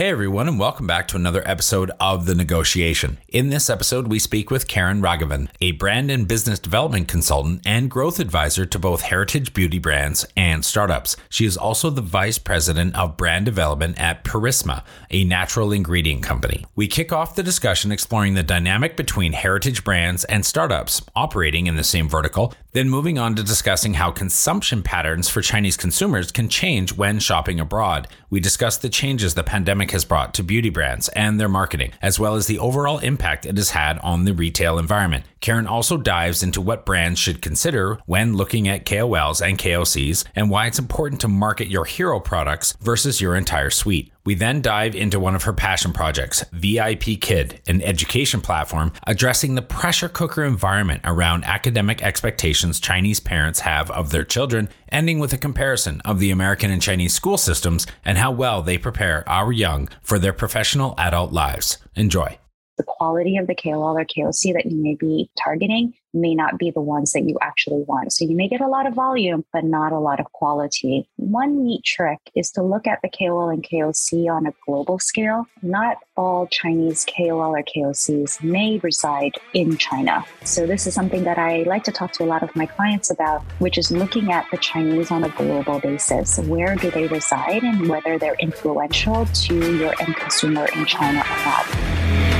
Hey everyone, and welcome back to another episode of The Negotiation. In this episode, we speak with Karen Raghavan, a brand and business development consultant and growth advisor to both heritage beauty brands and startups. She is also the vice president of brand development at Purissima, a natural ingredient company. We kick off the discussion exploring the dynamic between heritage brands and startups operating in the same vertical, then moving on to discussing how consumption patterns for Chinese consumers can change when shopping abroad. We discuss the changes the pandemic has brought to beauty brands and their marketing, as well as the overall impact it has had on the retail environment. Karen also dives into what brands should consider when looking at KOLs and KOCs and why it's important to market your hero products versus your entire suite. We then dive into one of her passion projects, VIP Kid, an education platform addressing the pressure cooker environment around academic expectations Chinese parents have of their children, ending with a comparison of the American and Chinese school systems and how well they prepare our young for their professional adult lives. Enjoy the quality of the KOL or KOC that you may be targeting may not be the ones that you actually want. So you may get a lot of volume, but not a lot of quality. One neat trick is to look at the KOL and KOC on a global scale. Not all Chinese KOL or KOCs may reside in China. So this is something that I like to talk to a lot of my clients about, which is looking at the Chinese on a global basis. Where do they reside and whether they're influential to your end consumer in China or not.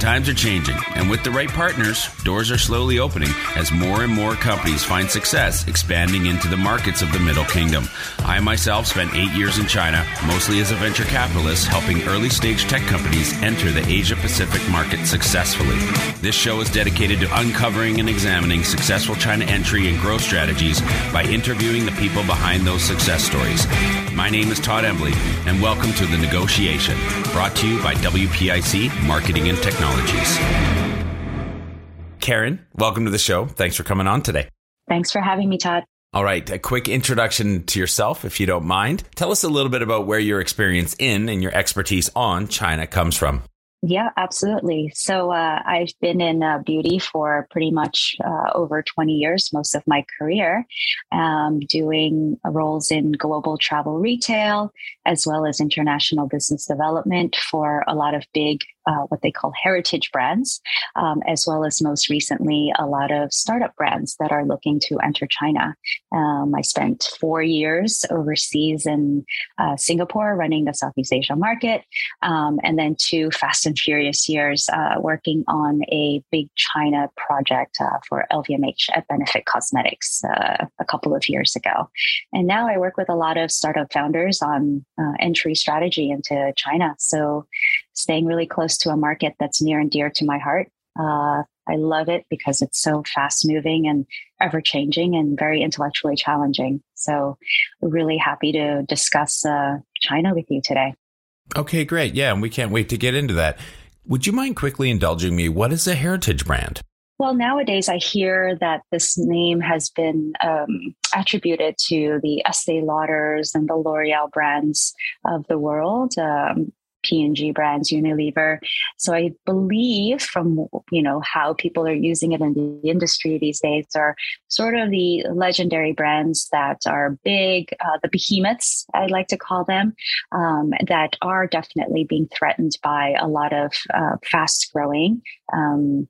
Times are changing, and with the right partners, doors are slowly opening as more and more companies find success expanding into the markets of the Middle Kingdom. I myself spent eight years in China, mostly as a venture capitalist, helping early stage tech companies enter the Asia Pacific market successfully. This show is dedicated to uncovering and examining successful China entry and growth strategies by interviewing the people behind those success stories. My name is Todd Embley, and welcome to The Negotiation, brought to you by WPIC Marketing and Technologies. Karen, welcome to the show. Thanks for coming on today. Thanks for having me, Todd. All right, a quick introduction to yourself, if you don't mind. Tell us a little bit about where your experience in and your expertise on China comes from. Yeah, absolutely. So uh, I've been in uh, beauty for pretty much uh, over 20 years, most of my career, um, doing roles in global travel retail as well as international business development for a lot of big uh, what they call heritage brands, um, as well as most recently a lot of startup brands that are looking to enter China. Um, I spent four years overseas in uh, Singapore running the Southeast Asia market, um, and then two fast and furious years uh, working on a big China project uh, for LVMH at Benefit Cosmetics uh, a couple of years ago. And now I work with a lot of startup founders on entry strategy into China. So staying really close to a market that's near and dear to my heart. Uh, I love it because it's so fast moving and ever changing and very intellectually challenging. So, really happy to discuss uh, China with you today. Okay, great. Yeah, and we can't wait to get into that. Would you mind quickly indulging me? What is a heritage brand? Well, nowadays I hear that this name has been um, attributed to the Estee Lauders and the L'Oreal brands of the world. Um, P&G brands, Unilever. So I believe from you know how people are using it in the industry these days are sort of the legendary brands that are big, uh, the behemoths I like to call them, um, that are definitely being threatened by a lot of uh, fast growing um,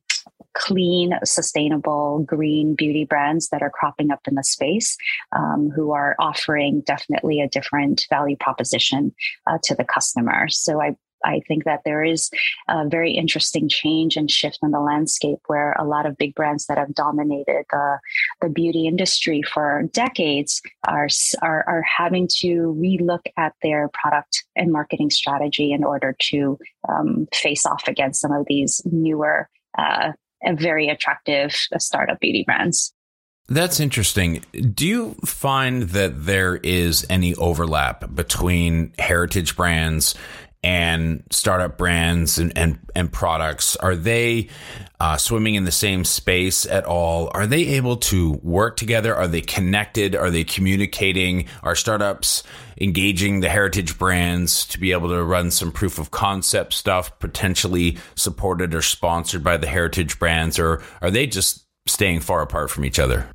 clean, sustainable, green beauty brands that are cropping up in the space um, who are offering definitely a different value proposition uh, to the customer. So I I think that there is a very interesting change and shift in the landscape where a lot of big brands that have dominated the, the beauty industry for decades are, are, are having to relook at their product and marketing strategy in order to um, face off against some of these newer uh, very attractive startup beauty brands. That's interesting. Do you find that there is any overlap between heritage brands and startup brands and, and, and products, are they uh, swimming in the same space at all? Are they able to work together? Are they connected? Are they communicating? Are startups engaging the heritage brands to be able to run some proof of concept stuff, potentially supported or sponsored by the heritage brands? Or are they just staying far apart from each other?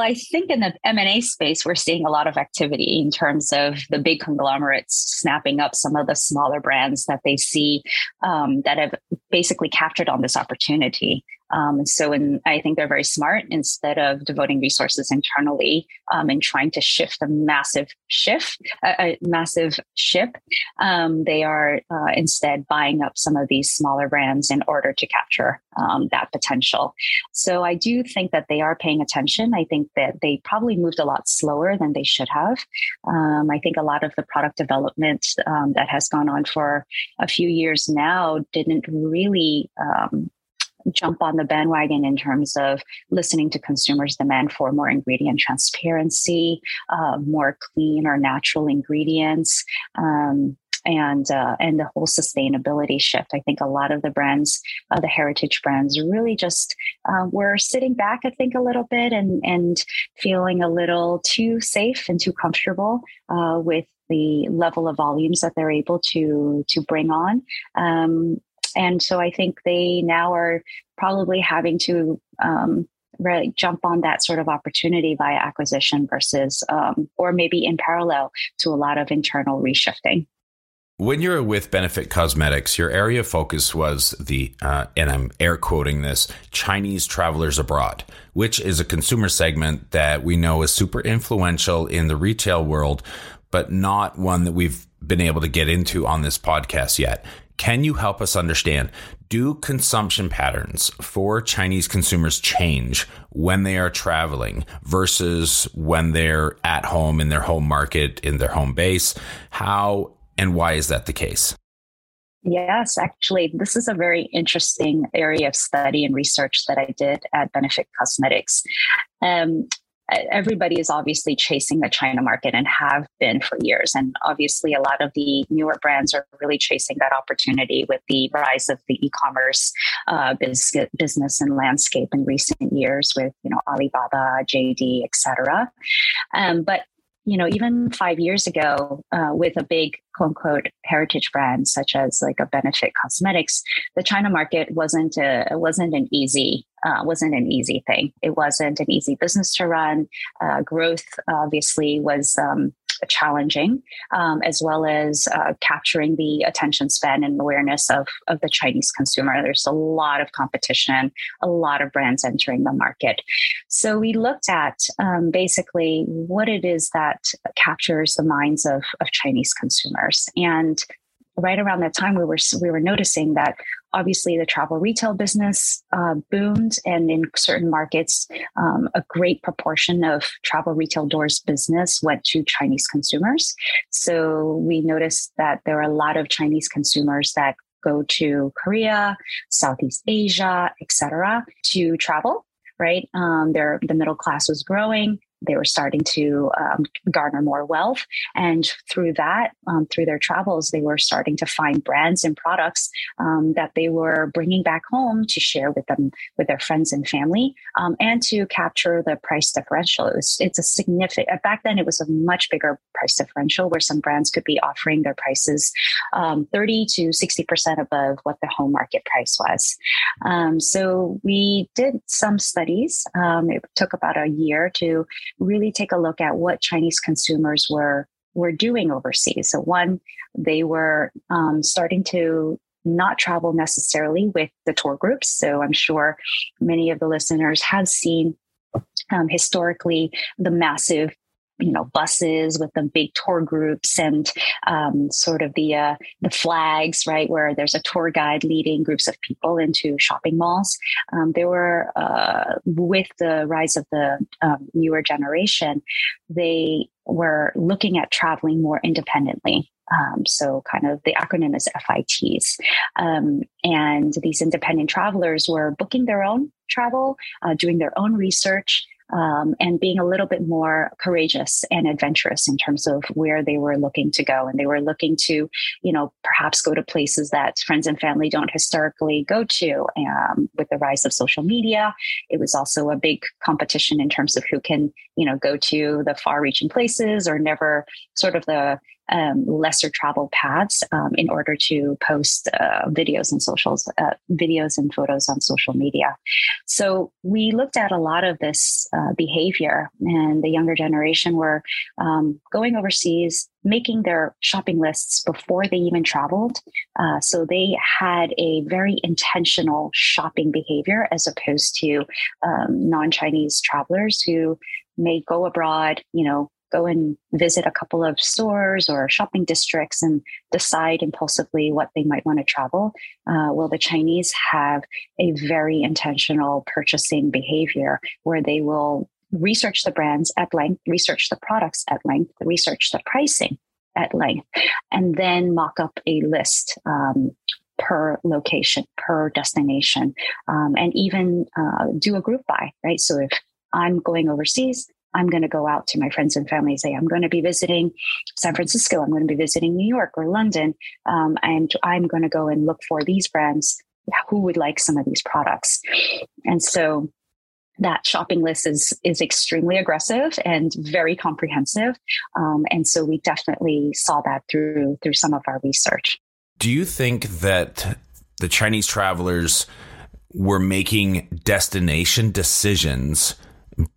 Well, I think in the M&A space, we're seeing a lot of activity in terms of the big conglomerates snapping up some of the smaller brands that they see um, that have basically captured on this opportunity. Um, so, in, I think they're very smart. Instead of devoting resources internally um, and trying to shift a massive shift, a, a massive ship, um, they are uh, instead buying up some of these smaller brands in order to capture um, that potential. So, I do think that they are paying attention. I think that they probably moved a lot slower than they should have. Um, I think a lot of the product development um, that has gone on for a few years now didn't really jump on the bandwagon in terms of listening to consumers' demand for more ingredient transparency, uh, more clean or natural ingredients. Um, and uh, and the whole sustainability shift. I think a lot of the brands, uh, the heritage brands, really just uh, were sitting back. I think a little bit and and feeling a little too safe and too comfortable uh, with the level of volumes that they're able to to bring on. Um, and so I think they now are probably having to um, really jump on that sort of opportunity via acquisition versus, um, or maybe in parallel to a lot of internal reshifting. When you were with Benefit Cosmetics, your area of focus was the, uh, and I'm air quoting this, Chinese travelers abroad, which is a consumer segment that we know is super influential in the retail world, but not one that we've been able to get into on this podcast yet. Can you help us understand? Do consumption patterns for Chinese consumers change when they are traveling versus when they're at home in their home market, in their home base? How and why is that the case? Yes, actually, this is a very interesting area of study and research that I did at Benefit Cosmetics. Um, everybody is obviously chasing the China market and have been for years. And obviously, a lot of the newer brands are really chasing that opportunity with the rise of the e-commerce uh, business and landscape in recent years with you know Alibaba, JD, etc. Um, but you know, even five years ago, uh, with a big quote unquote heritage brand such as like a Benefit Cosmetics, the China market wasn't a wasn't an easy uh, wasn't an easy thing. It wasn't an easy business to run. Uh, growth obviously was um, challenging, um, as well as uh, capturing the attention span and awareness of, of the Chinese consumer. There's a lot of competition, a lot of brands entering the market. So we looked at um, basically what it is that captures the minds of, of Chinese consumers. And right around that time we were we were noticing that obviously the travel retail business uh, boomed and in certain markets um, a great proportion of travel retail doors business went to chinese consumers. So we noticed that there are a lot of chinese consumers that go to korea southeast asia etc to travel right? Um, the middle class was growing they were starting to um, garner more wealth. And through that, um, through their travels, they were starting to find brands and products um, that they were bringing back home to share with them, with their friends and family, um, and to capture the price differential. It was, it's a significant, back then, it was a much bigger price differential where some brands could be offering their prices um, 30 to 60% above what the home market price was. Um, so we did some studies. it took about a year to really take a look at what Chinese consumers were were doing overseas. So one, they were um, starting to not travel necessarily with the tour groups. So I'm sure many of the listeners have seen um, historically the massive you know buses with the big tour groups and um, sort of the uh, the flags right where there's a tour guide leading groups of people into shopping malls um, they were uh, with the rise of the um, newer generation they were looking at traveling more independently um, so, kind of the acronym is FITs. Um, and these independent travelers were booking their own travel, uh, doing their own research, um, and being a little bit more courageous and adventurous in terms of where they were looking to go. And they were looking to, you know, perhaps go to places that friends and family don't historically go to. Um, with the rise of social media, it was also a big competition in terms of who can, you know, go to the far reaching places or never sort of the um, lesser traveled paths um, in order to post uh, videos and socials, uh, videos and photos on social media. So we looked at a lot of this uh, behavior, and the younger generation were um, going overseas, making their shopping lists before they even traveled. Uh, so they had a very intentional shopping behavior as opposed to um, non Chinese travelers who may go abroad, you know, go and visit a couple of stores or shopping districts and decide impulsively what they might want to travel. Uh, well, the Chinese have a very intentional purchasing behavior where they will research the brands at length, research the products at length, research the pricing at length, and then mock up a list. Um, per location, per destination, um, and even uh, do a group buy, right? So if I'm going overseas, I'm going to go out to my friends and family and say, I'm going to be visiting San Francisco. I'm going to be visiting New York or London. Um, and I'm going to go and look for these brands who would like some of these products. And so that shopping list is is extremely aggressive and very comprehensive. Um, and so we definitely saw that through through some of our research. Do you think that the Chinese travelers were making destination decisions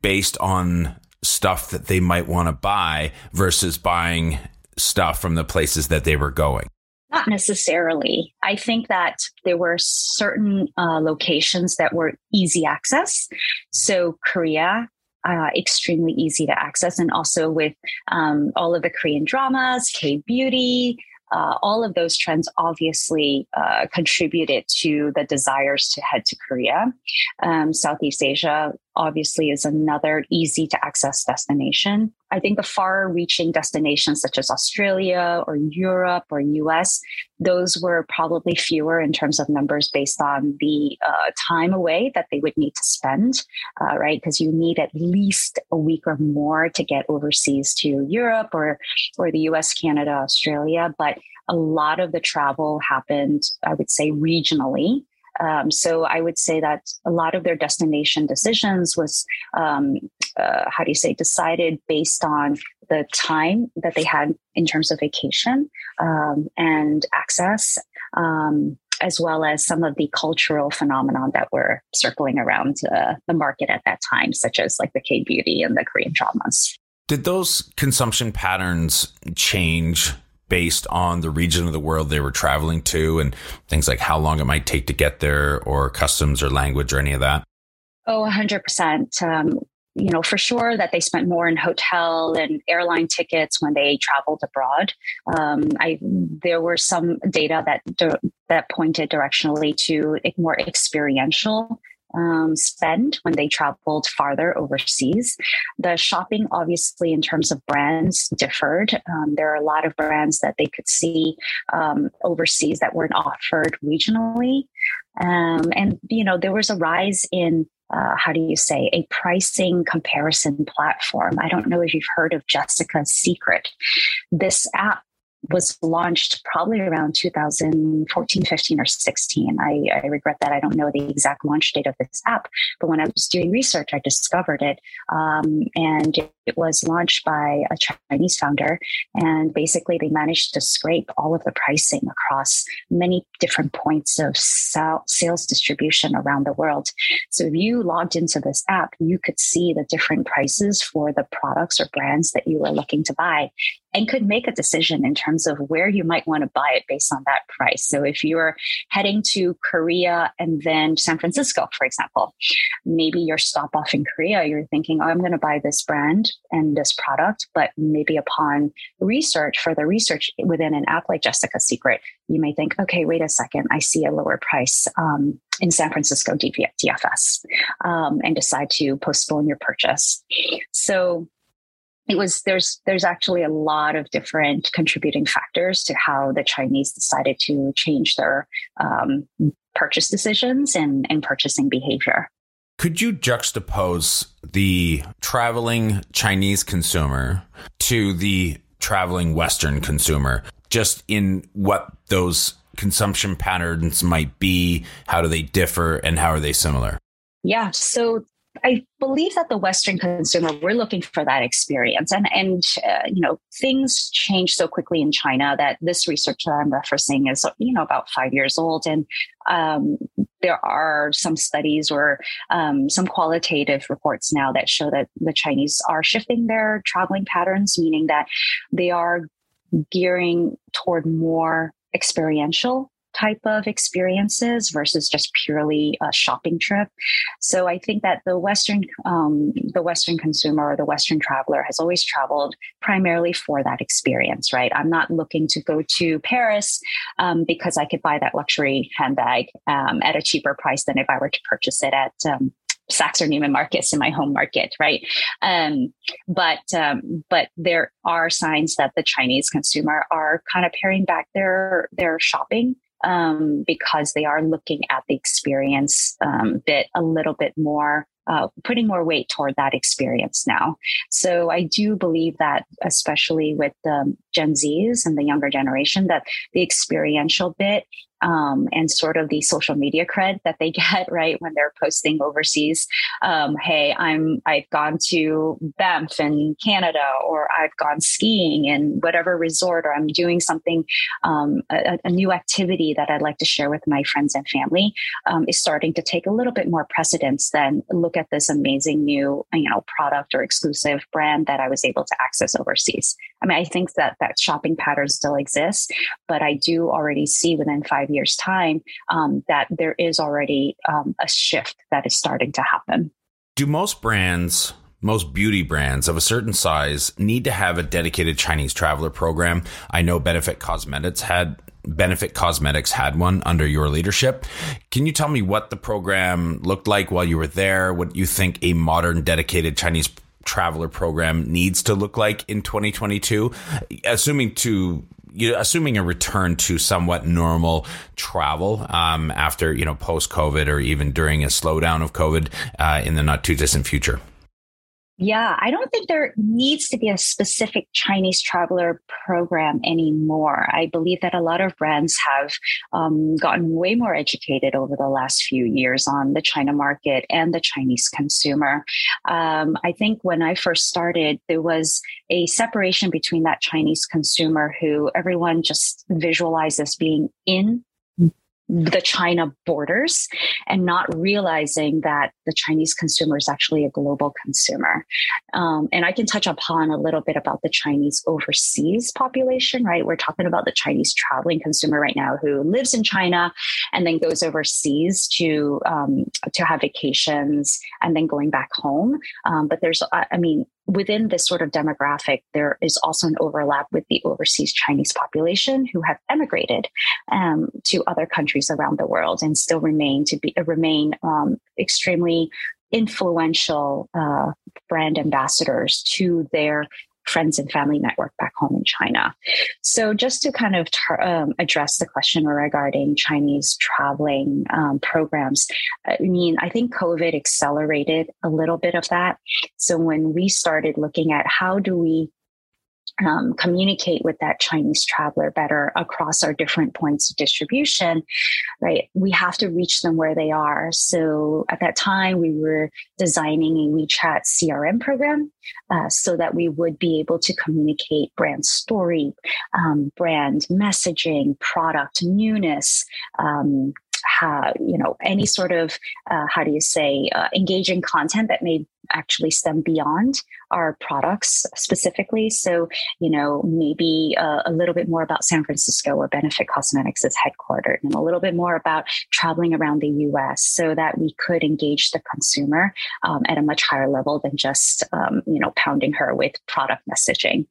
based on stuff that they might want to buy versus buying stuff from the places that they were going? Not necessarily. I think that there were certain uh, locations that were easy access. So, Korea, uh, extremely easy to access. And also with um, all of the Korean dramas, K beauty, uh, all of those trends obviously uh, contributed to the desires to head to Korea. Um, Southeast Asia obviously is another easy to access destination. I think the far reaching destinations such as Australia or Europe or US, those were probably fewer in terms of numbers based on the uh, time away that they would need to spend, uh, right? Because you need at least a week or more to get overseas to Europe or, or the US, Canada, Australia. But a lot of the travel happened, I would say, regionally. Um, so I would say that a lot of their destination decisions was, um, uh, how do you say, decided based on the time that they had in terms of vacation um, and access. Um, as well as some of the cultural phenomenon that were circling around uh, the market at that time, such as like the K beauty and the Korean dramas. Did those consumption patterns change based on the region of the world they were traveling to and things like how long it might take to get there or customs or language or any of that? Oh, 100%. Um, you know, for sure that they spent more in hotel and airline tickets when they traveled abroad. Um, I there were some data that that pointed directionally to more experiential um, spend when they traveled farther overseas. The shopping, obviously, in terms of brands, differed. Um, there are a lot of brands that they could see um, overseas that weren't offered regionally. Um, and, you know, there was a rise in uh, how do you say, a pricing comparison platform. I don't know if you've heard of Jessica's Secret. This app was launched probably around 2014, 15, or 16. I, I, regret that I don't know the exact launch date of this app, but when I was doing research, I discovered it. Um, and it was launched by a Chinese founder. And basically, they managed to scrape all of the pricing across many different points of sales distribution around the world. So if you logged into this app, you could see the different prices for the products or brands that you were looking to buy and could make a decision in terms of where you might want to buy it based on that price. So if you're heading to Korea and then San Francisco, for example, maybe your stop off in Korea, you're thinking, oh, I'm going to buy this brand and this product, but maybe upon research, further research within an app like Jessica's Secret, you may think, okay, wait a second, I see a lower price um, in San Francisco DFS um, and decide to postpone your purchase. So it was there's there's actually a lot of different contributing factors to how the Chinese decided to change their um, purchase decisions and, and purchasing behavior. Could you juxtapose the traveling Chinese consumer to the traveling Western consumer, just in what those consumption patterns might be? How do they differ and how are they similar? Yeah. So I believe that the Western consumer, we're looking for that experience. And, and uh, you know, things change so quickly in China that this research that I'm referencing is, you know, about five years old. And um, there are some studies or um, some qualitative reports now that show that the Chinese are shifting their traveling patterns, meaning that they are gearing toward more experiential type of experiences versus just purely a shopping trip. So I think that the Western, um, the Western consumer or the Western traveler has always traveled primarily for that experience, right? I'm not looking to go to Paris um, because I could buy that luxury handbag um, at a cheaper price than if I were to purchase it at um, Saks or Neiman Marcus in my home market, right? Um, but um, but there are signs that the Chinese consumer are kind of paring back their their shopping um, because they are looking at the experience um, bit a little bit more uh, putting more weight toward that experience now. So I do believe that, especially with the Gen Zs and the younger generation, that the experiential bit um, and sort of the social media cred that they get right when they're posting overseas. Um, hey, I'm I've gone to Banff in Canada, or I've gone skiing in whatever resort, or I'm doing something um, a, a, new activity that I'd like to share with my friends and family um, is starting to take a little bit more precedence than look at this amazing new you know product or exclusive brand that I was able to access overseas. I mean, I think that that shopping pattern still exists, but I do already see within five years' time um, that there is already um, a shift that is starting to happen. Do most brands most beauty brands of a certain size need to have a dedicated Chinese traveler program. I know Benefit Cosmetics had Benefit Cosmetics had one under your leadership. Can you tell me what the program looked like while you were there? What you think a modern dedicated Chinese traveler program needs to look like in 2022, assuming to you assuming a return to somewhat normal travel um, after you know post COVID or even during a slowdown of COVID uh, in the not too distant future. Yeah, I don't think there needs to be a specific Chinese traveler program anymore. I believe that a lot of brands have um, gotten way more educated over the last few years on the China market and the Chinese consumer. Um, I think when I first started, there was a separation between that Chinese consumer who everyone just visualizes being in the China borders and not realizing that the Chinese consumer is actually a global consumer. Um, and I can touch upon a little bit about the Chinese overseas population, right? We're talking about the Chinese traveling consumer right now who lives in China and then goes overseas to um, to have vacations and then going back home. Um, but there's, I mean, within this sort of demographic, there is also an overlap with the overseas Chinese population who have emigrated um, to other countries around the world and still remain to be uh, remain um, extremely influential uh, brand ambassadors to their friends and family network back home in China. So, just to kind of tar- um, address the question regarding Chinese traveling um, programs, I mean, I think COVID accelerated a little bit of that. So, when we started looking at how do we um, communicate with that Chinese traveler better across our different points of distribution, right? We have to reach them where they are. So at that time, we were designing a WeChat CRM program uh, so that we would be able to communicate brand story, um, brand messaging, product newness, um, how, you know, any sort of, uh, how do you say, uh, engaging content that may actually stem beyond our products specifically. So, you know, maybe uh, a little bit more about San Francisco where Benefit Cosmetics is headquartered and a little bit more about traveling around the US so that we could engage the consumer um, at a much higher level than just, um, you know, pounding her with product messaging.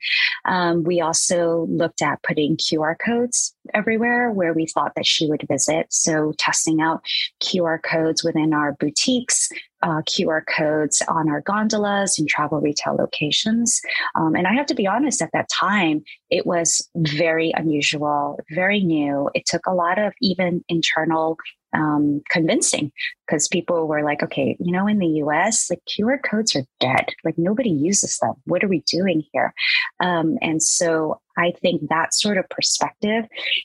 Um, we also looked at putting QR codes everywhere where we thought that she would visit. So, testing out QR codes within our boutiques, uh, QR codes on our gondolas and travel retail locations. Um, and I have to be honest, at that time, it was very unusual, very new. It took a lot of even internal um, convincing because people were like, okay, you know, in the US, like QR codes are dead. Like nobody uses them. What are we doing here? Um, and so I think that sort of perspective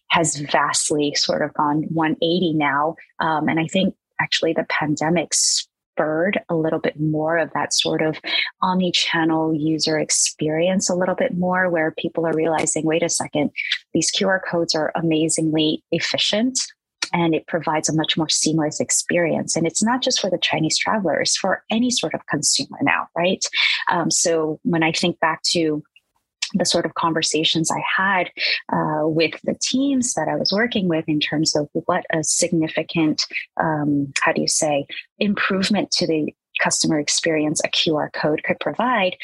has vastly sort of gone 180 now. Um, and I think actually the pandemic spurred a little bit more of that sort of omni-channel user experience a little bit more where people are realizing wait a second these qr codes are amazingly efficient and it provides a much more seamless experience. And it's not just for the Chinese travelers, for any sort of consumer now, right? Um, so when I think back to the sort of conversations I had uh, with the teams that I was working with in terms of what a significant, um, how do you say, improvement to the customer experience a QR code could provide.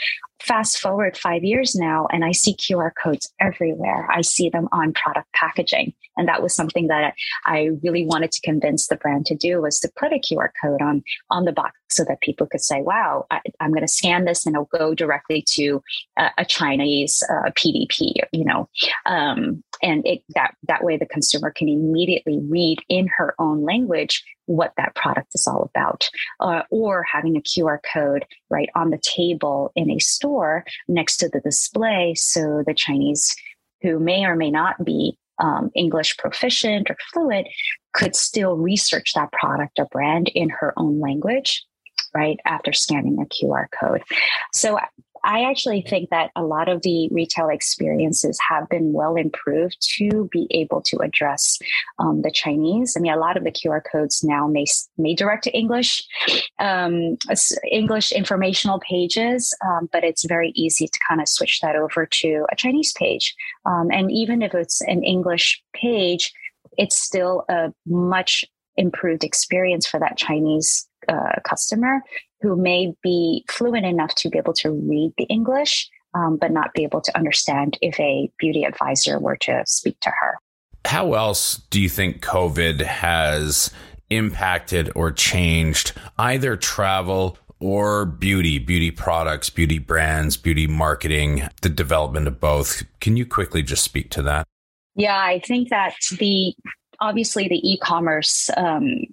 Fast forward five years now, and I see QR codes everywhere. I see them on product packaging. And that was something that I really wanted to convince the brand to do was to put a QR code on, on the box so that people could say, wow, I, am going to scan this and it'll go directly to a, Chinese uh, PDP, you know. Um, and it, that, that way the consumer can immediately read in her own language what that product is all about, uh, or having a QR code right on the table in a store next to the display. So the Chinese who may or may not be um, English proficient or fluent could still research that product or brand in her own language, right? After scanning a QR code. So I actually think that a lot of the retail experiences have been well improved to be able to address um, the Chinese. I mean, a lot of the QR codes now may, may direct to English, um, English informational pages, um, but it's very easy to kind of switch that over to a Chinese page. Um, and even if it's an English page, it's still a much improved experience for that Chinese uh, customer who may be fluent enough to be able to read the English, um, but not be able to understand if a beauty advisor were to speak to her. How else do you think COVID has impacted or changed either travel or beauty, beauty products, beauty brands, beauty marketing, the development of both? Can you quickly just speak to that? Yeah, I think that the obviously the e-commerce um,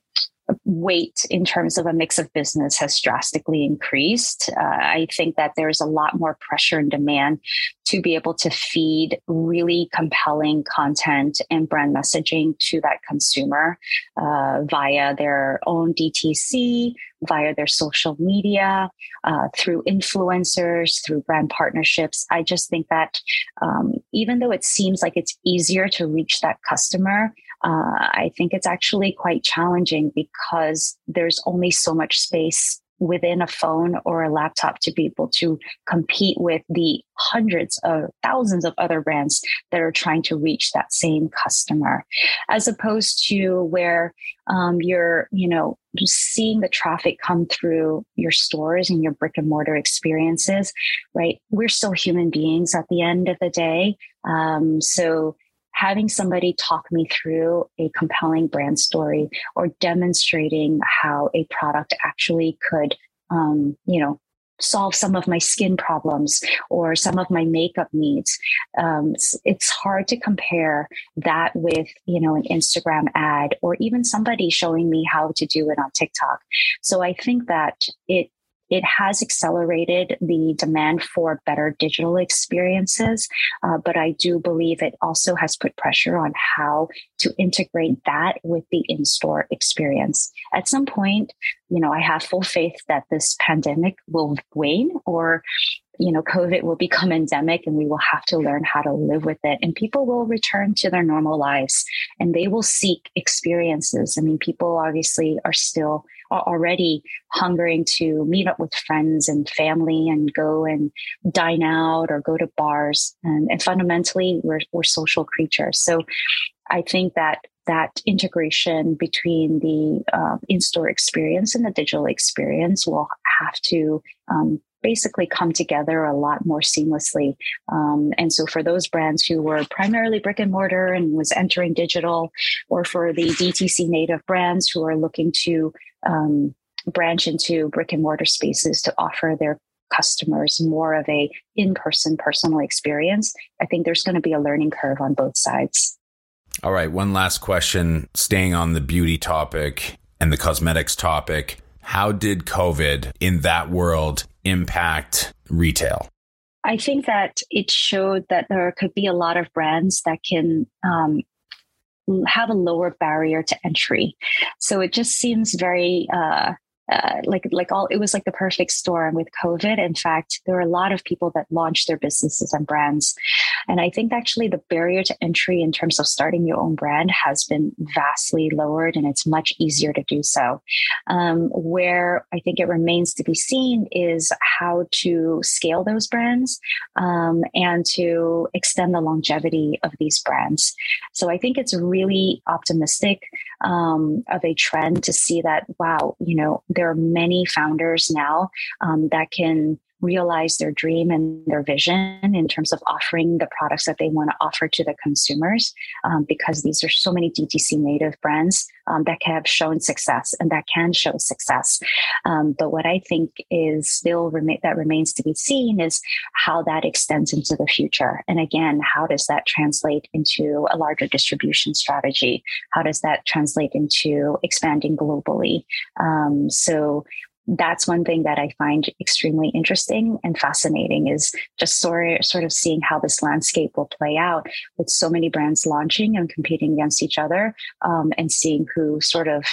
weight in terms of a mix of business has drastically increased. Uh, I think that there's a lot more pressure and demand to be able to feed really compelling content and brand messaging to that consumer uh, via their own DTC, via their social media, uh, through influencers, through brand partnerships. I just think that um, even though it seems like it's easier to reach that customer, uh, I think it's actually quite challenging because there's only so much space within a phone or a laptop to be able to compete with the hundreds of thousands of other brands that are trying to reach that same customer. As opposed to where um, you're you know seeing the traffic come through your stores and your brick and mortar experiences right? We're still human beings at the end of the day. Um, so having somebody talk me through a compelling brand story or demonstrating how a product actually could, um, you know, solve some of my skin problems or some of my makeup needs. Um, it's, it's, hard to compare that with, you know, an Instagram ad or even somebody showing me how to do it on TikTok. So I think that it it has accelerated the demand for better digital experiences, uh, but I do believe it also has put pressure on how to integrate that with the in store experience. At some point, you know, I have full faith that this pandemic will wane or you know, COVID will become endemic and we will have to learn how to live with it. And people will return to their normal lives and they will seek experiences. I mean, people obviously are still are already hungering to meet up with friends and family and go and dine out or go to bars. And, and fundamentally, we're, we're social creatures. So I think that that integration between the uh, in-store experience and the digital experience will have to um, basically come together a lot more seamlessly. Um, and so for those brands who were primarily brick and mortar and was entering digital, or for the DTC native brands who are looking to um, branch into brick and mortar spaces to offer their customers more of a in-person personal experience i think there's going to be a learning curve on both sides all right one last question staying on the beauty topic and the cosmetics topic how did covid in that world impact retail? I think that it showed that there could be a lot of brands that can um, have a lower barrier to entry. So it just seems very uh, uh, like like all it was like the perfect storm with covid. In fact there were a lot of people that launched their businesses and brands. And i think actually the barrier to entry in terms of starting your own brand has been vastly lowered and it's much easier to do so. Um, where i think it remains to be seen is how to scale those brands um, and to extend the longevity of these brands. So i think it's really optimistic um, of a trend to see that wow you know there are many founders now um, that can realize their dream and their vision in terms of offering the products that they want to offer to the consumers um, because these are so many DTC native brands um, that have shown success and that can show success. Um, but what I think is still rema- that remains to be seen is how that extends into the future. And again, how does that translate into a larger distribution strategy? How does that translate into expanding globally? Um, so that's one thing that I find extremely interesting and fascinating is just sort of, sort of seeing how this landscape will play out with so many brands launching and competing against each other um, and seeing who sort of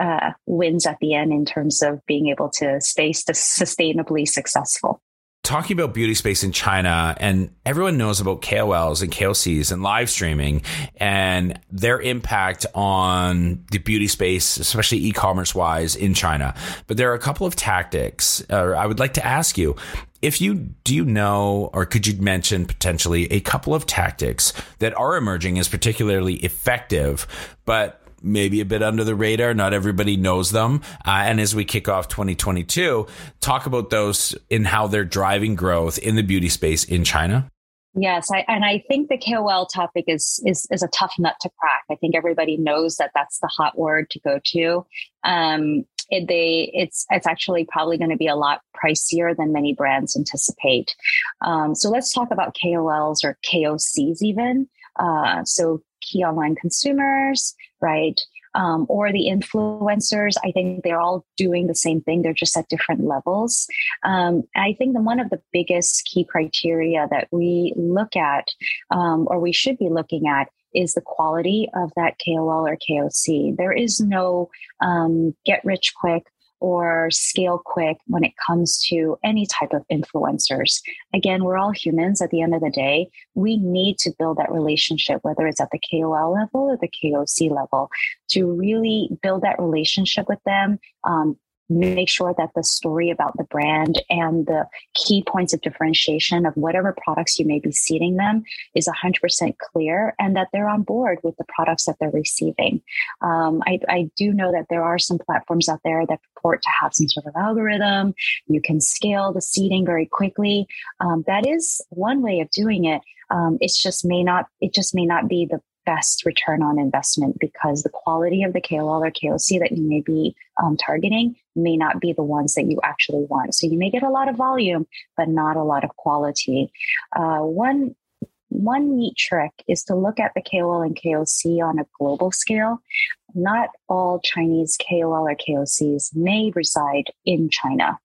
uh, wins at the end in terms of being able to stay sustainably successful talking about beauty space in China, and everyone knows about KOLs and KOCs and live streaming and their impact on the beauty space, especially e commerce wise in China. But there are a couple of tactics. Uh, I would like to ask you if you do you know or could you mention potentially a couple of tactics that are emerging as particularly effective, but maybe a bit under the radar. Not everybody knows them. Uh, and as we kick off 2022, talk about those in how they're driving growth in the beauty space in China. Yes, I, and I think the KOL topic is, is is a tough nut to crack. I think everybody knows that that's the hot word to go to. Um, it, they it's it's actually probably going to be a lot pricier than many brands anticipate. Um, so let's talk about KOLs or KOCs even. Uh, so key online consumers, right? Um, or the influencers. I think they're all doing the same thing. They're just at different levels. Um, I think that one of the biggest key criteria that we look at, um, or we should be looking at, is the quality of that KOL or KOC. There is no um, get rich quick or scale quick when it comes to any type of influencers. Again, we're all humans at the end of the day. We need to build that relationship, whether it's at the KOL level or the KOC level, to really build that relationship with them, um, make sure that the story about the brand and the key points of differentiation of whatever products you may be seeding them is 100% clear and that they're on board with the products that they're receiving. Um, I, I, do know that there are some platforms out there that purport to have some sort of algorithm. You can scale the seeding very quickly. Um, that is one way of doing it. Um, it's just may not, it just may not be the best return on investment because the quality of the KOL or KOC that you may be um, targeting may not be the ones that you actually want. So you may get a lot of volume, but not a lot of quality. Uh, one one neat trick is to look at the KOL and KOC on a global scale. Not all Chinese KOL or KOCs may reside in China.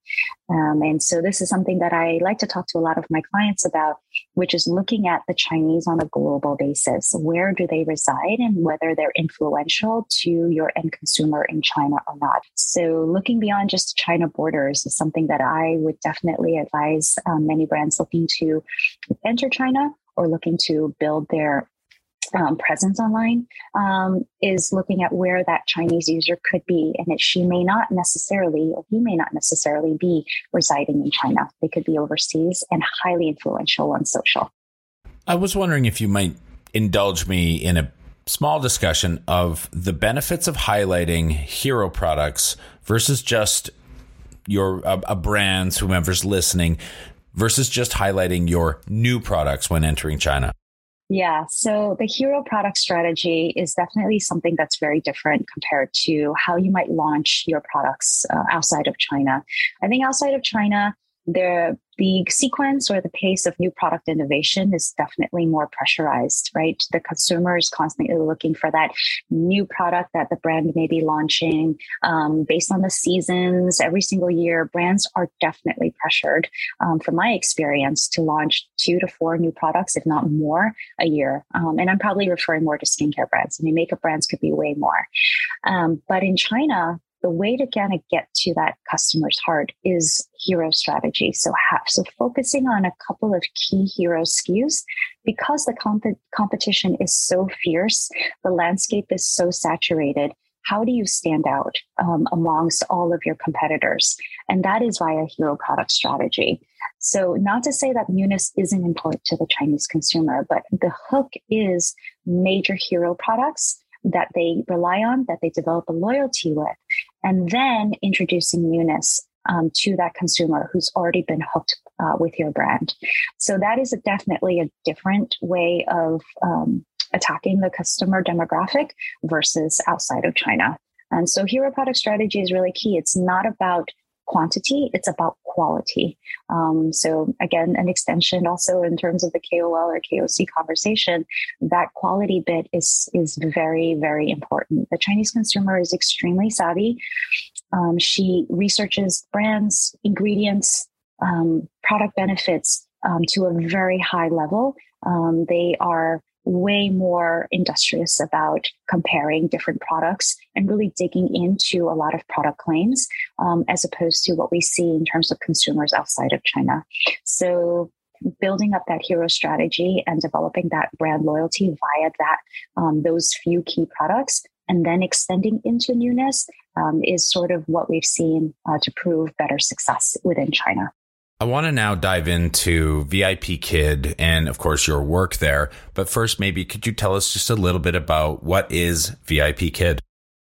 Um, and so this is something that I like to talk to a lot of my clients about, which is looking at the Chinese on a global basis. Where do they reside and whether they're influential to your end consumer in China or not? So looking beyond just China borders is something that I would definitely advise um, many brands looking to enter China or looking to build their um, presence online um, is looking at where that Chinese user could be. And that she may not necessarily, or he may not necessarily be residing in China. They could be overseas and highly influential on social. I was wondering if you might indulge me in a small discussion of the benefits of highlighting hero products versus just your a, a brand's whomever's listening versus just highlighting your new products when entering China? Yeah, so the hero product strategy is definitely something that's very different compared to how you might launch your products uh, outside of China. I think outside of China, the the sequence or the pace of new product innovation is definitely more pressurized, right? The consumer is constantly looking for that new product that the brand may be launching um, based on the seasons. Every single year, brands are definitely pressured, um, from my experience, to launch two to four new products, if not more, a year. Um, and I'm probably referring more to skincare brands. I mean, makeup brands could be way more. Um, but in China, the way to kind of get to that customer's heart is hero strategy. So, so focusing on a couple of key hero SKUs because the comp- competition is so fierce, the landscape is so saturated. How do you stand out um, amongst all of your competitors? And that is via hero product strategy. So, not to say that newness isn't important to the Chinese consumer, but the hook is major hero products that they rely on, that they develop a loyalty with, and then introducing newness um, to that consumer who's already been hooked uh, with your brand. So that is a definitely a different way of um, attacking the customer demographic versus outside of China. And so hero product strategy is really key. It's not about quantity, it's about quality. Um, so, again, an extension also in terms of the KOL or KOC conversation, that quality bit is, is very, very important. The Chinese consumer is extremely savvy. Um, she researches brands, ingredients, um, product benefits um, to a very high level. Um, they are way more industrious about comparing different products and really digging into a lot of product claims um, as opposed to what we see in terms of consumers outside of China. So building up that hero strategy and developing that brand loyalty via that um, those few key products and then extending into newness um, is sort of what we've seen uh, to prove better success within China. I want to now dive into VIP Kid and, of course, your work there. But first, maybe could you tell us just a little bit about what is VIP Kid?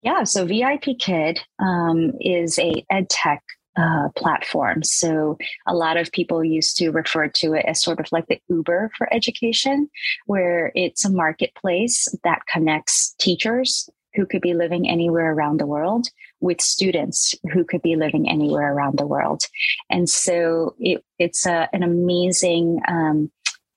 Yeah, so VIP Kid um, is a ed tech uh, platform. So a lot of people used to refer to it as sort of like the Uber for education, where it's a marketplace that connects teachers who could be living anywhere around the world with students who could be living anywhere around the world. And so it, it's a, an amazing um,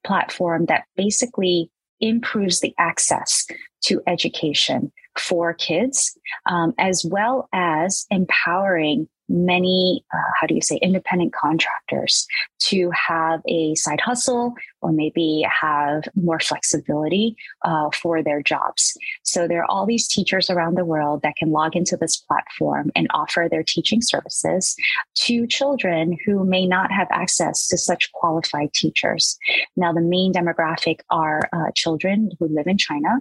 platform that basically improves the access to education for kids, um, as well as empowering many, uh, how do you say, independent contractors to have a side hustle or maybe have more flexibility uh, for their jobs. So there are all these teachers around the world that can log into this platform and offer their teaching services to children who may not have access to such qualified teachers. Now, the main demographic are uh, children who live in China.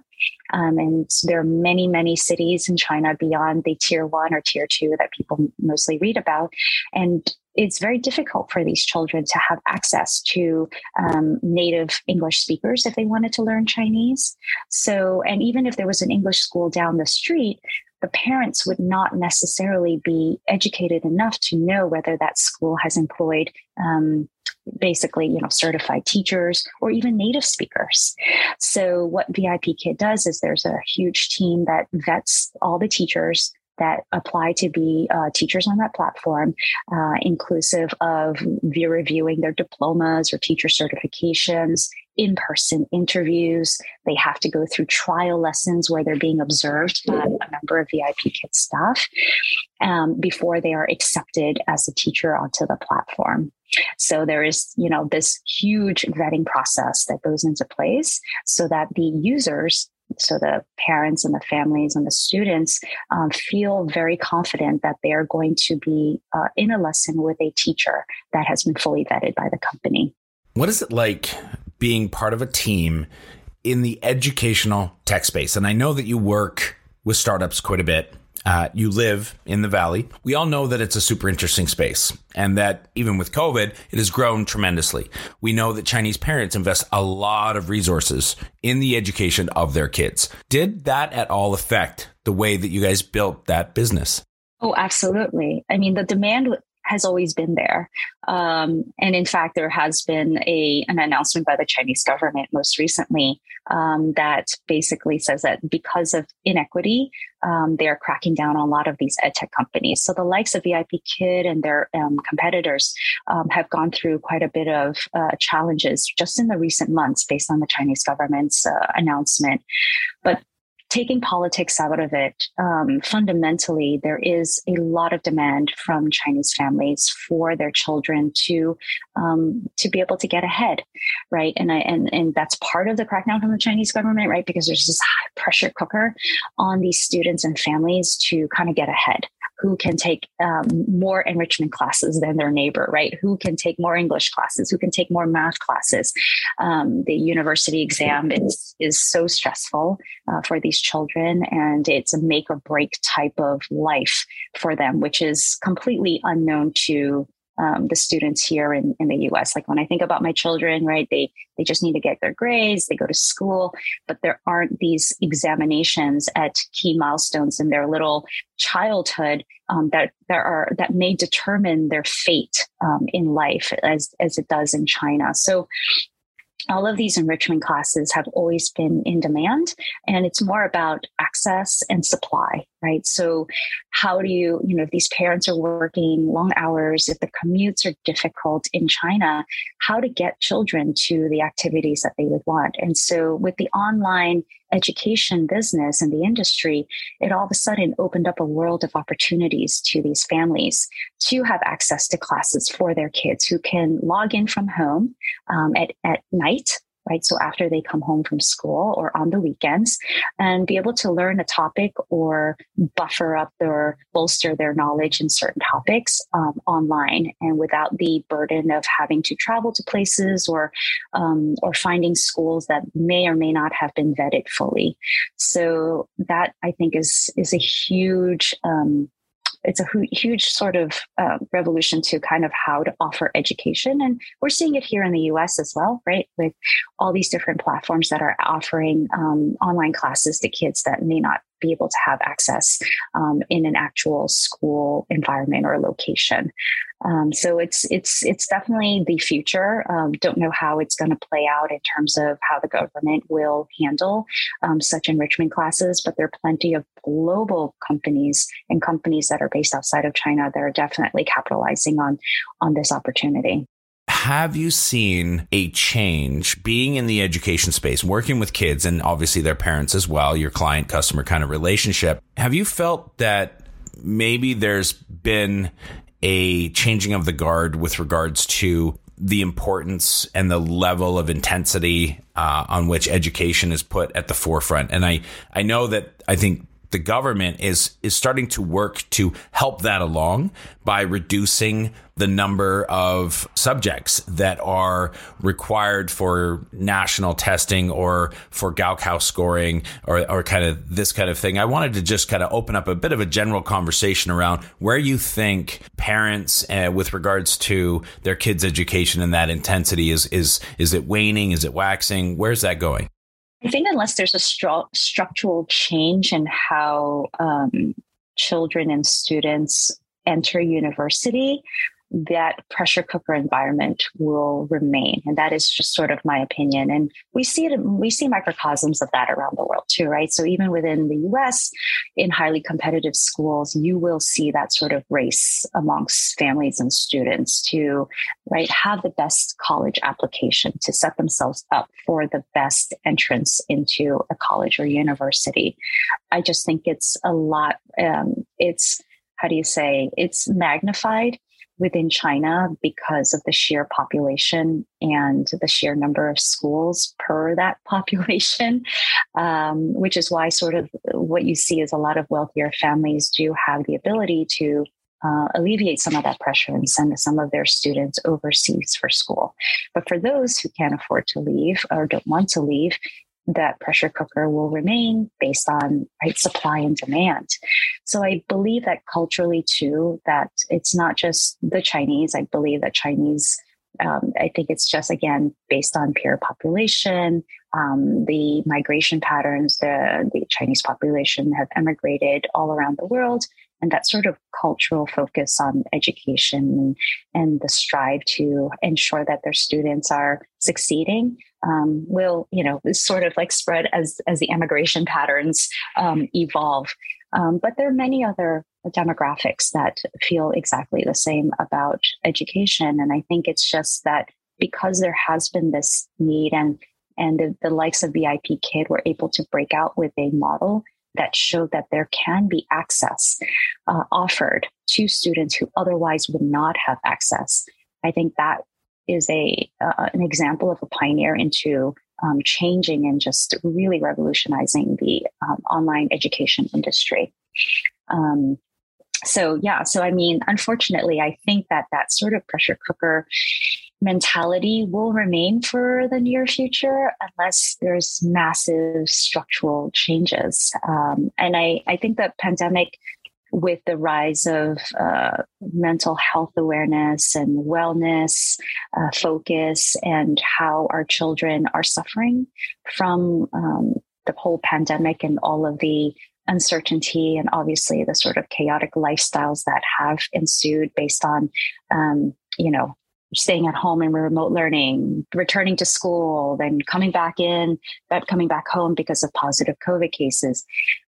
Um, and there are many, many cities in China beyond the tier one or tier two that people mostly read about. And it's very difficult for these children to have access to um, native English speakers if they wanted to learn Chinese. So, and even if there was an English school down the street, the parents would not necessarily be educated enough to know whether that school has employed um, basically you know certified teachers or even native speakers so what vip kid does is there's a huge team that vets all the teachers that apply to be uh, teachers on that platform, uh, inclusive of reviewing their diplomas or teacher certifications, in person interviews. They have to go through trial lessons where they're being observed by a member of VIP Kid staff um, before they are accepted as a teacher onto the platform. So there is, you know, this huge vetting process that goes into place so that the users so the parents and the families and the students um, feel very confident that they are going to be uh, in a lesson with a teacher that has been fully vetted by the company. What is it like being part of a team in the educational tech space? And I know that you work with startups quite a bit. Uh, you live in the valley. We all know that it's a super interesting space and that even with COVID, it has grown tremendously. We know that Chinese parents invest a lot of resources in the education of their kids. Did that at all affect the way that you guys built that business? Oh, absolutely. I mean, the demand has always been there. Um, and in fact, there has been a an announcement by the Chinese government most recently um, that basically says that because of inequity, um, they are cracking down on a lot of these edtech companies. So the likes of VIP Kid and their um, competitors um, have gone through quite a bit of uh, challenges just in the recent months based on the Chinese government's uh, announcement. But taking politics out of it, um, fundamentally, there is a lot of demand from Chinese families for their children to um, to be able to get ahead, right? And I, and and that's part of the crackdown from the Chinese government, right? Because there's this high pressure cooker on these students and families to kind of get ahead who can take um, more enrichment classes than their neighbor, right? Who can take more English classes? Who can take more math classes? Um, the university exam is is so stressful uh, for these children, and it's a make or break type of life for them, which is completely unknown to um, the students here in, in the US. Like when I think about my children, right, they they just need to get their grades, they go to school, but there aren't these examinations at key milestones in their little childhood um, that there are that may determine their fate um, in life as as it does in China. So all of these enrichment classes have always been in demand and it's more about access and supply right? So how do you you know if these parents are working long hours if the commutes are difficult in china how to get children to the activities that they would want? And so with the online education business and the industry it all of a sudden opened up a world of opportunities to these families to have access to classes for their kids who can log in from home um, at, at night right? So after they come home from school or on the weekends and be able to learn a topic or buffer up their bolster their knowledge in certain topics um, online and without the burden of having to travel to places or um, or finding schools that may or may not have been vetted fully. So that I think is is a huge um, it's a huge sort of uh, revolution to kind of how to offer education. And we're seeing it here in the us as well right? With all these different platforms that are offering um, online classes to kids that may not be able to have access um, in an actual school environment or location. Um, so it's it's it's definitely the future. Um, don't know how it's going to play out in terms of how the government will handle um, such enrichment classes, but there are plenty of global companies and companies that are based outside of China that are definitely capitalizing on on this opportunity have you seen a change being in the education space, working with kids and obviously their parents as well, your client customer kind of relationship? Have you felt that maybe there's been a changing of the guard with regards to the importance and the level of intensity uh, on which education is put at the forefront? And I, I know that I think the government is is starting to work to help that along by reducing the number of subjects that are required for national testing or for Gaokao scoring or, or kind of this kind of thing. I wanted to just kind of open up a bit of a general conversation around where you think parents, uh, with regards to their kids' education and that intensity, is is is it waning? Is it waxing? Where's that going? I think unless there's a stru- structural change in how um, children and students enter university, that pressure cooker environment will remain. And that is just sort of my opinion. And we see it we see microcosms of that around the world too right? So even within the US in highly competitive schools you will see that sort of race amongst families and students to right have the best college application to set themselves up for the best entrance into a college or university. I just think it's a lot um, it's how do you say it's magnified within China because of the sheer population and the sheer number of schools per that population, um, which is why sort of what you see is a lot of wealthier families do have the ability to uh, alleviate some of that pressure and send some of their students overseas for school. But for those who can't afford to leave or don't want to leave, that pressure cooker will remain based on right supply and demand. So I believe that culturally too, that it's not just the Chinese. I believe that Chinese, um, I think it's just again based on pure population, um, the migration patterns. The the Chinese population have emigrated all around the world, and that sort of cultural focus on education and the strive to ensure that their students are succeeding um, will you know sort of like spread as as the immigration patterns um, evolve. Um, but there are many other demographics that feel exactly the same about education and i think it's just that because there has been this need and and the, the likes of vip kid were able to break out with a model that showed that there can be access uh, offered to students who otherwise would not have access. I think that is a uh, an example of a pioneer into um, changing and just really revolutionizing the um, online education industry. Um, so yeah, so I mean, unfortunately, I think that that sort of pressure cooker mentality will remain for the near future unless there's massive structural changes. Um, and I, I think that pandemic with the rise of uh, mental health awareness and wellness uh, focus and how our children are suffering from um, the whole pandemic and all of the uncertainty and obviously the sort of chaotic lifestyles that have ensued based on um, you know staying at home and remote learning, returning to school, then coming back in, but coming back home because of positive COVID cases.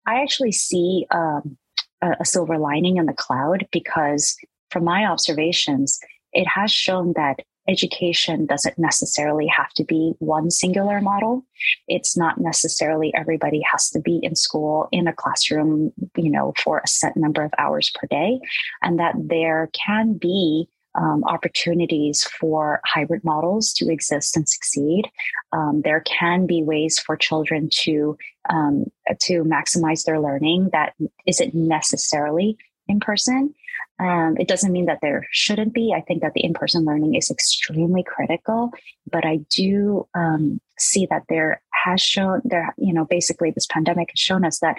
I actually see um, a, a silver lining in the cloud because, from my observations, it has shown that education doesn't necessarily have to be one singular model. It's not necessarily everybody has to be in school in a classroom, you know, for a set number of hours per day, and that there can be um, opportunities for hybrid models to exist and succeed. Um, there can be ways for children to um, to maximize their learning that isn't necessarily in person. Um, it doesn't mean that there shouldn't be. I think that the in person learning is extremely critical, but I do um, see that there has shown there. You know, basically, this pandemic has shown us that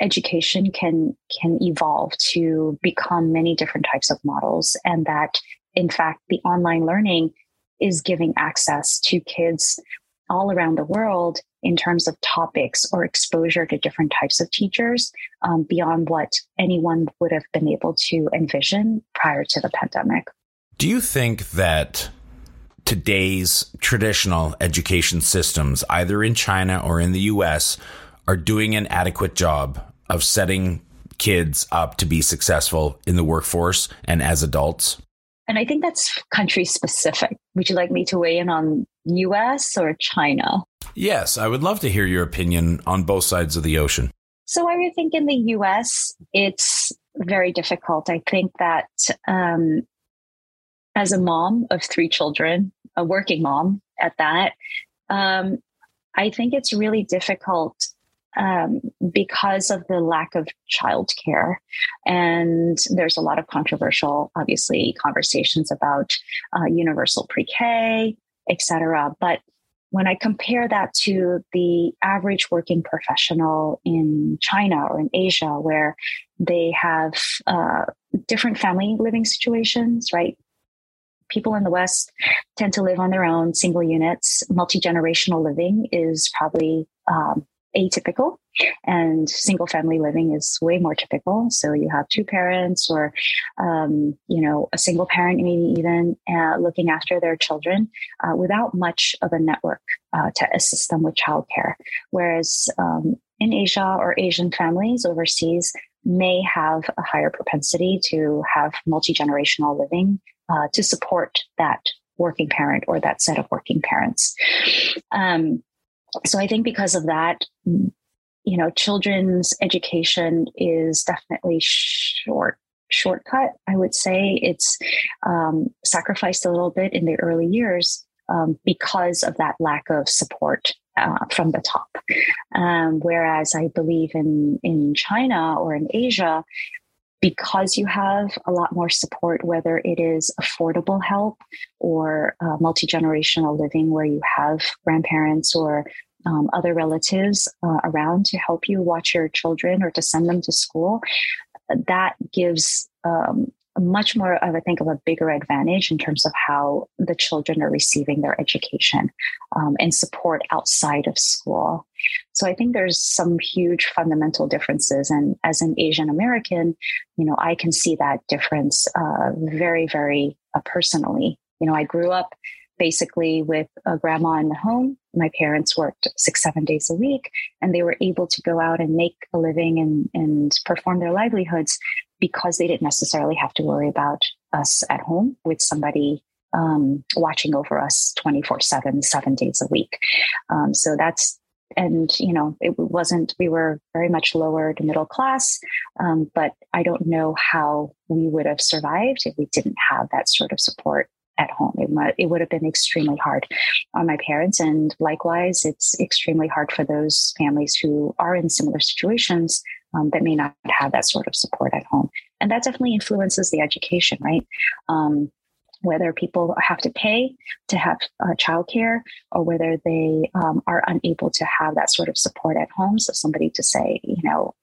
education can can evolve to become many different types of models and that in fact the online learning is giving access to kids all around the world in terms of topics or exposure to different types of teachers um, beyond what anyone would have been able to envision prior to the pandemic. Do you think that today's traditional education systems, either in China or in the US, are doing an adequate job of setting kids up to be successful in the workforce and as adults? And I think that's country specific. Would you like me to weigh in on US or China? Yes, I would love to hear your opinion on both sides of the ocean. So I would think in the US, it's very difficult. I think that um, as a mom of three children, a working mom at that, um, I think it's really difficult um, because of the lack of childcare. And there's a lot of controversial, obviously, conversations about uh, universal pre K, et cetera. But when I compare that to the average working professional in China or in Asia, where they have uh, different family living situations, right? People in the West tend to live on their own single units. Multi generational living is probably um, atypical and single family living is way more typical. So you have two parents or um, you know a single parent maybe even uh, looking after their children uh, without much of a network uh, to assist them with childcare. Whereas um, in asia or asian families overseas may have a higher propensity to have multi-generational living uh, to support that working parent or that set of working parents. Um, so I think because of that, you know, children's education is definitely short shortcut. I would say it's um, sacrificed a little bit in the early years um, because of that lack of support uh, from the top. Um, whereas I believe in in China or in Asia, because you have a lot more support, whether it is affordable help or uh, multi generational living, where you have grandparents or um, other relatives uh, around to help you watch your children or to send them to school, that gives um, much more of, I think, of a bigger advantage in terms of how the children are receiving their education um, and support outside of school. So I think there's some huge fundamental differences. And as an Asian American, you know, I can see that difference uh, very, very uh, personally. You know, I grew up basically with a grandma in the home. My parents worked six, seven days a week, and they were able to go out and make a living and, and perform their livelihoods because they didn't necessarily have to worry about us at home with somebody um, watching over us 24 7, seven days a week. Um, so that's, and you know, it wasn't, we were very much lower to middle class, um, but I don't know how we would have survived if we didn't have that sort of support at home. It, might, it would have been extremely hard on my parents. And likewise, it's extremely hard for those families who are in similar situations um, that may not have that sort of support at home. And that definitely influences the education, right? Um, whether people have to pay to have uh, childcare or whether they um, are unable to have that sort of support at home. So somebody to say, you know,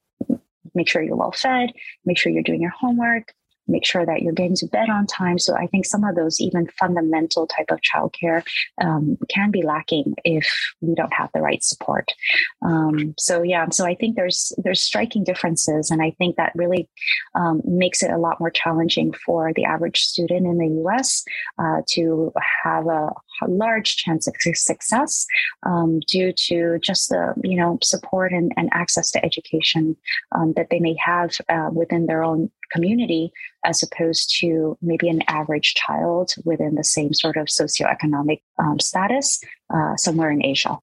make sure you're well fed, make sure you're doing your homework, make sure that you're getting to bed on time. So I think some of those even fundamental type of childcare um, can be lacking if we don't have the right support. Um, so yeah, so I think there's there's striking differences, and I think that really um, makes it a lot more challenging for the average student in the U.S. Uh, to have a, a, large chance of success um, due to just the you know support and, and access to education um, that they may have uh, within their own community as opposed to maybe an average child within the same sort of socioeconomic um, status uh, somewhere in Asia.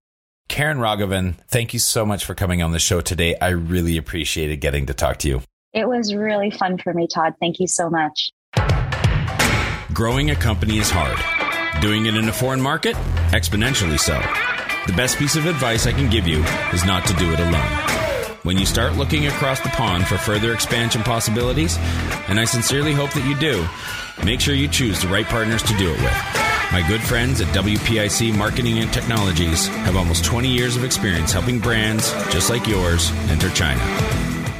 Karen Raghavan, thank you so much for coming on the show today. I really appreciated getting to talk to you. It was really fun for me, Todd. Thank you so much. Growing a company is hard. Doing it in a foreign market? Exponentially so. The best piece of advice I can give you is not to do it alone when you start looking across the pond for further expansion possibilities, and I sincerely hope that you do, make sure you choose the right partners to do it with. My good friends at WPIC Marketing and Technologies have almost 20 years of experience helping brands just like yours enter China.